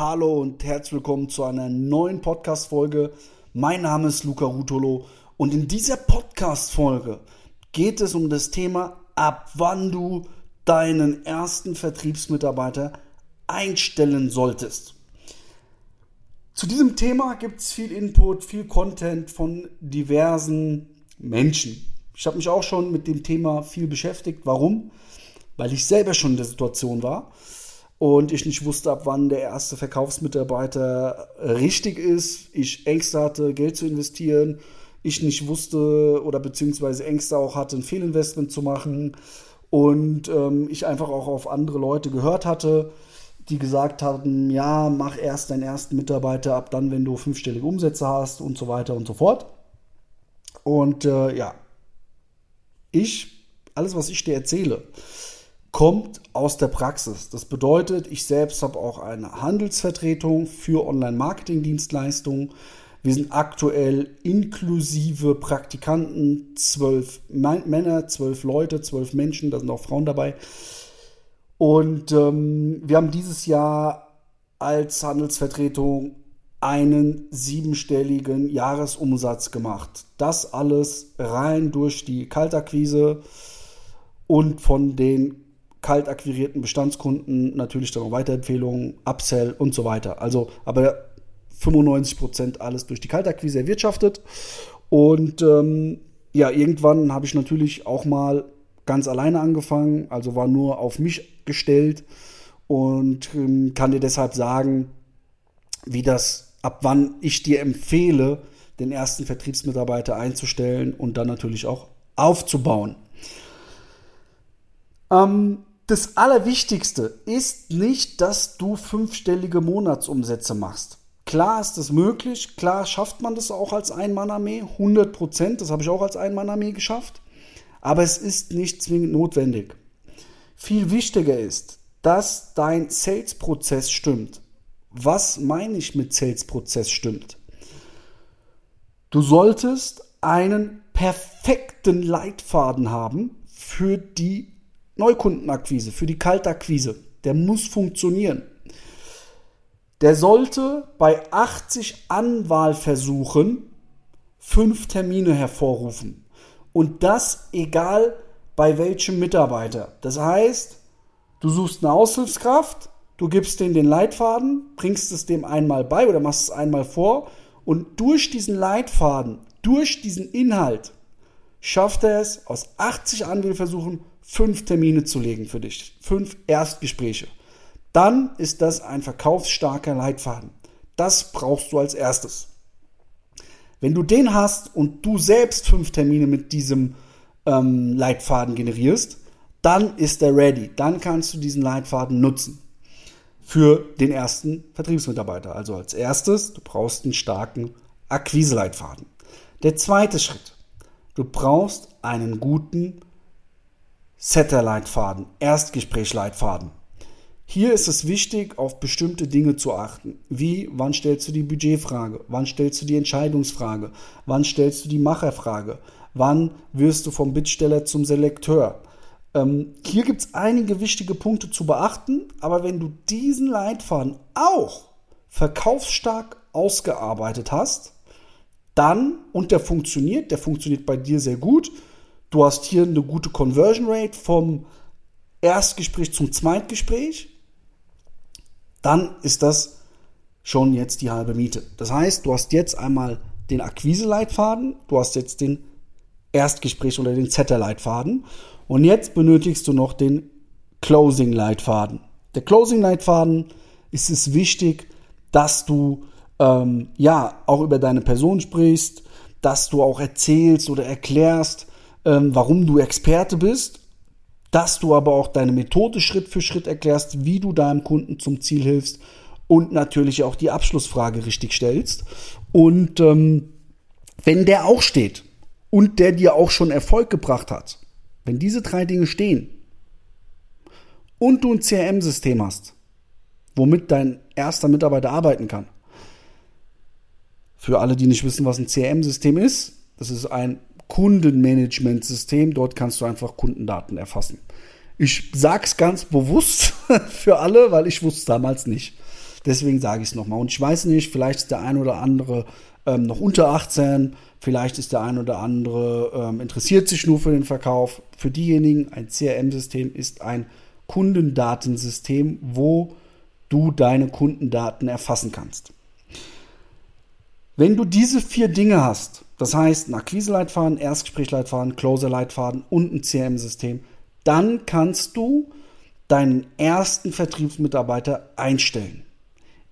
Hallo und herzlich willkommen zu einer neuen Podcast-Folge. Mein Name ist Luca Rutolo und in dieser Podcast-Folge geht es um das Thema, ab wann du deinen ersten Vertriebsmitarbeiter einstellen solltest. Zu diesem Thema gibt es viel Input, viel Content von diversen Menschen. Ich habe mich auch schon mit dem Thema viel beschäftigt. Warum? Weil ich selber schon in der Situation war und ich nicht wusste, ab wann der erste Verkaufsmitarbeiter richtig ist. Ich Ängste hatte, Geld zu investieren. Ich nicht wusste oder beziehungsweise Ängste auch hatte, ein Fehlinvestment zu machen. Und ähm, ich einfach auch auf andere Leute gehört hatte, die gesagt hatten, ja, mach erst deinen ersten Mitarbeiter ab dann, wenn du fünfstellige Umsätze hast und so weiter und so fort. Und äh, ja, ich, alles, was ich dir erzähle, kommt aus der Praxis. Das bedeutet, ich selbst habe auch eine Handelsvertretung für Online-Marketing-Dienstleistungen. Wir sind aktuell inklusive Praktikanten, zwölf Männer, zwölf Leute, zwölf Menschen, da sind auch Frauen dabei. Und ähm, wir haben dieses Jahr als Handelsvertretung einen siebenstelligen Jahresumsatz gemacht. Das alles rein durch die Kaltakquise und von den kalt akquirierten Bestandskunden natürlich dann auch Weiterempfehlungen, Upsell und so weiter. Also, aber 95% alles durch die Kaltakquise erwirtschaftet. Und ähm, ja, irgendwann habe ich natürlich auch mal ganz alleine angefangen, also war nur auf mich gestellt und ähm, kann dir deshalb sagen, wie das, ab wann ich dir empfehle, den ersten Vertriebsmitarbeiter einzustellen und dann natürlich auch aufzubauen. Ähm, das Allerwichtigste ist nicht, dass du fünfstellige Monatsumsätze machst. Klar ist das möglich, klar schafft man das auch als Ein-Mann-Armee, 100 Prozent, das habe ich auch als Ein-Mann-Armee geschafft, aber es ist nicht zwingend notwendig. Viel wichtiger ist, dass dein Sales-Prozess stimmt. Was meine ich mit Sales-Prozess stimmt? Du solltest einen perfekten Leitfaden haben für die Neukundenakquise, für die Kaltakquise. Der muss funktionieren. Der sollte bei 80 Anwahlversuchen fünf Termine hervorrufen. Und das egal bei welchem Mitarbeiter. Das heißt, du suchst eine Aushilfskraft, du gibst denen den Leitfaden, bringst es dem einmal bei oder machst es einmal vor und durch diesen Leitfaden, durch diesen Inhalt schafft er es, aus 80 Anwählversuchen fünf Termine zu legen für dich, fünf Erstgespräche. Dann ist das ein verkaufsstarker Leitfaden. Das brauchst du als erstes. Wenn du den hast und du selbst fünf Termine mit diesem ähm, Leitfaden generierst, dann ist der ready. Dann kannst du diesen Leitfaden nutzen für den ersten Vertriebsmitarbeiter. Also als erstes, du brauchst einen starken Akquise-Leitfaden. Der zweite Schritt, du brauchst einen guten Setter-Leitfaden, Erstgespräch-Leitfaden. Hier ist es wichtig, auf bestimmte Dinge zu achten. Wie, wann stellst du die Budgetfrage? Wann stellst du die Entscheidungsfrage? Wann stellst du die Macherfrage? Wann wirst du vom Bittsteller zum Selekteur? Ähm, hier gibt es einige wichtige Punkte zu beachten, aber wenn du diesen Leitfaden auch verkaufsstark ausgearbeitet hast, dann, und der funktioniert, der funktioniert bei dir sehr gut, Du hast hier eine gute Conversion Rate vom Erstgespräch zum Zweitgespräch. Dann ist das schon jetzt die halbe Miete. Das heißt, du hast jetzt einmal den Akquise-Leitfaden, du hast jetzt den Erstgespräch oder den Zettel-Leitfaden und jetzt benötigst du noch den Closing-Leitfaden. Der Closing-Leitfaden ist es wichtig, dass du ähm, ja auch über deine Person sprichst, dass du auch erzählst oder erklärst, ähm, warum du Experte bist, dass du aber auch deine Methode Schritt für Schritt erklärst, wie du deinem Kunden zum Ziel hilfst und natürlich auch die Abschlussfrage richtig stellst. Und ähm, wenn der auch steht und der dir auch schon Erfolg gebracht hat, wenn diese drei Dinge stehen und du ein CRM-System hast, womit dein erster Mitarbeiter arbeiten kann, für alle, die nicht wissen, was ein CRM-System ist, das ist ein Kundenmanagementsystem. Dort kannst du einfach Kundendaten erfassen. Ich sage es ganz bewusst für alle, weil ich wusste es damals nicht. Deswegen sage ich es nochmal. Und ich weiß nicht, vielleicht ist der ein oder andere ähm, noch unter 18, vielleicht ist der ein oder andere ähm, interessiert sich nur für den Verkauf. Für diejenigen, ein CRM-System ist ein Kundendatensystem, wo du deine Kundendaten erfassen kannst. Wenn du diese vier Dinge hast, das heißt ein Akquise-Leitfaden, Erstgespräch-Leitfaden, Closer-Leitfaden und ein CRM-System, dann kannst du deinen ersten Vertriebsmitarbeiter einstellen.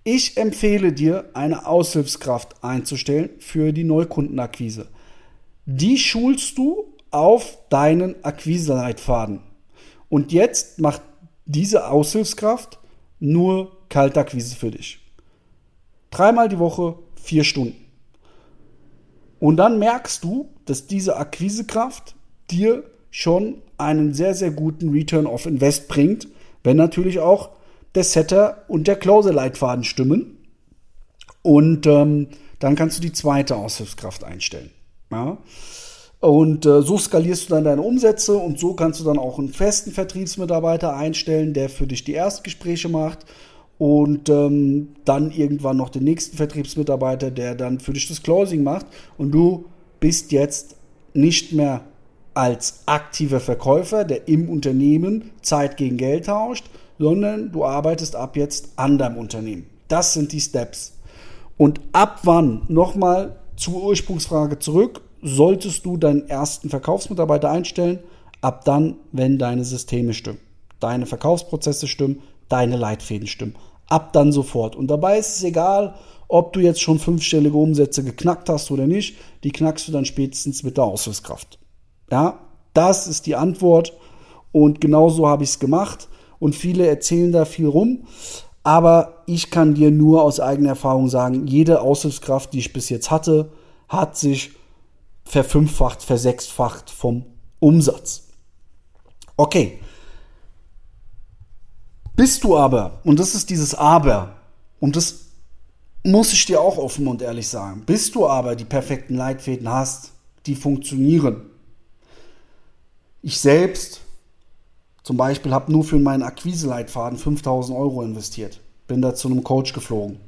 Ich empfehle dir, eine Aushilfskraft einzustellen für die Neukundenakquise. Die schulst du auf deinen Akquise-Leitfaden. Und jetzt macht diese Aushilfskraft nur Kaltakquise für dich. Dreimal die Woche, vier Stunden. Und dann merkst du, dass diese Akquisekraft dir schon einen sehr, sehr guten Return of Invest bringt, wenn natürlich auch der Setter und der Closer-Leitfaden stimmen. Und ähm, dann kannst du die zweite Aushilfskraft einstellen. Ja? Und äh, so skalierst du dann deine Umsätze und so kannst du dann auch einen festen Vertriebsmitarbeiter einstellen, der für dich die Erstgespräche macht und ähm, dann irgendwann noch den nächsten Vertriebsmitarbeiter, der dann für dich das Closing macht und du bist jetzt nicht mehr als aktiver Verkäufer, der im Unternehmen Zeit gegen Geld tauscht, sondern du arbeitest ab jetzt an deinem Unternehmen. Das sind die Steps. Und ab wann, nochmal zur Ursprungsfrage zurück, solltest du deinen ersten Verkaufsmitarbeiter einstellen? Ab dann, wenn deine Systeme stimmen, deine Verkaufsprozesse stimmen, deine Leitfäden stimmen. Ab dann sofort. Und dabei ist es egal, ob du jetzt schon fünfstellige Umsätze geknackt hast oder nicht. Die knackst du dann spätestens mit der Auswirkskraft. Ja, das ist die Antwort. Und genau so habe ich es gemacht. Und viele erzählen da viel rum. Aber ich kann dir nur aus eigener Erfahrung sagen, jede Aushilfskraft, die ich bis jetzt hatte, hat sich verfünffacht, versechsfacht vom Umsatz. Okay. Bist du aber, und das ist dieses Aber, und das muss ich dir auch offen und ehrlich sagen, bist du aber die perfekten Leitfäden hast, die funktionieren. Ich selbst zum Beispiel habe nur für meinen Akquise-Leitfaden 5000 Euro investiert. Bin da zu einem Coach geflogen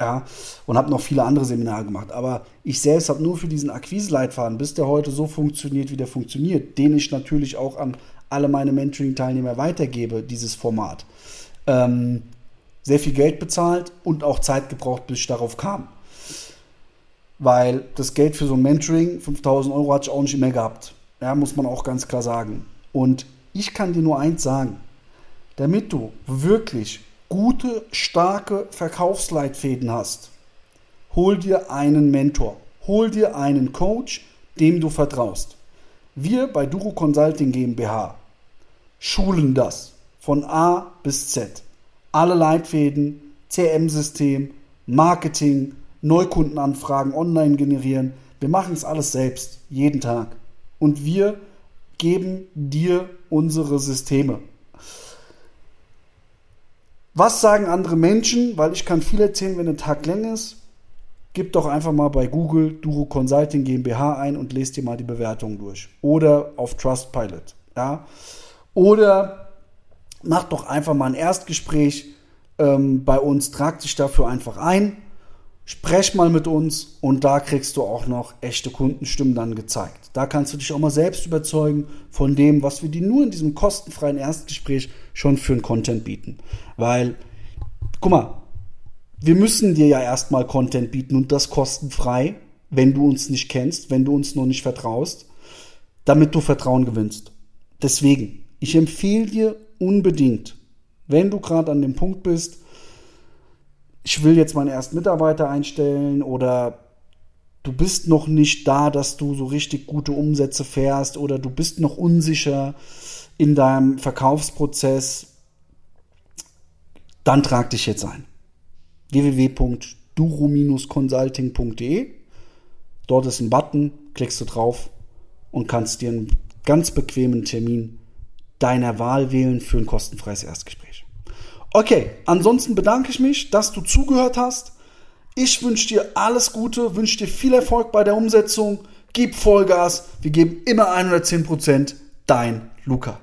ja, und habe noch viele andere Seminare gemacht. Aber ich selbst habe nur für diesen Akquise-Leitfaden, bis der heute so funktioniert, wie der funktioniert, den ich natürlich auch an alle meine Mentoring-Teilnehmer weitergebe, dieses Format, ähm, sehr viel Geld bezahlt und auch Zeit gebraucht, bis ich darauf kam. Weil das Geld für so ein Mentoring, 5000 Euro, hatte ich auch nicht mehr gehabt. Ja, muss man auch ganz klar sagen. Und ich kann dir nur eins sagen. Damit du wirklich gute, starke Verkaufsleitfäden hast, hol dir einen Mentor, hol dir einen Coach, dem du vertraust. Wir bei Duro Consulting GmbH schulen das von A bis Z. Alle Leitfäden, CM-System, Marketing, Neukundenanfragen online generieren. Wir machen es alles selbst, jeden Tag. Und wir geben dir unsere Systeme. Was sagen andere Menschen? Weil ich kann viel erzählen, wenn der Tag länger ist. Gib doch einfach mal bei Google Duro Consulting GmbH ein und lest dir mal die Bewertungen durch. Oder auf Trustpilot. Ja? Oder mach doch einfach mal ein Erstgespräch ähm, bei uns. Trag dich dafür einfach ein. Sprech mal mit uns und da kriegst du auch noch echte Kundenstimmen dann gezeigt. Da kannst du dich auch mal selbst überzeugen von dem, was wir dir nur in diesem kostenfreien Erstgespräch schon für einen Content bieten. Weil, guck mal, wir müssen dir ja erstmal Content bieten und das kostenfrei, wenn du uns nicht kennst, wenn du uns noch nicht vertraust, damit du Vertrauen gewinnst. Deswegen, ich empfehle dir unbedingt, wenn du gerade an dem Punkt bist, ich will jetzt meinen ersten Mitarbeiter einstellen oder du bist noch nicht da, dass du so richtig gute Umsätze fährst oder du bist noch unsicher in deinem Verkaufsprozess, dann trag dich jetzt ein. www.duro-consulting.de Dort ist ein Button, klickst du drauf und kannst dir einen ganz bequemen Termin deiner Wahl wählen für ein kostenfreies Erstgespräch. Okay, ansonsten bedanke ich mich, dass du zugehört hast. Ich wünsche dir alles Gute, wünsche dir viel Erfolg bei der Umsetzung. Gib Vollgas, wir geben immer 110%. Dein Luca.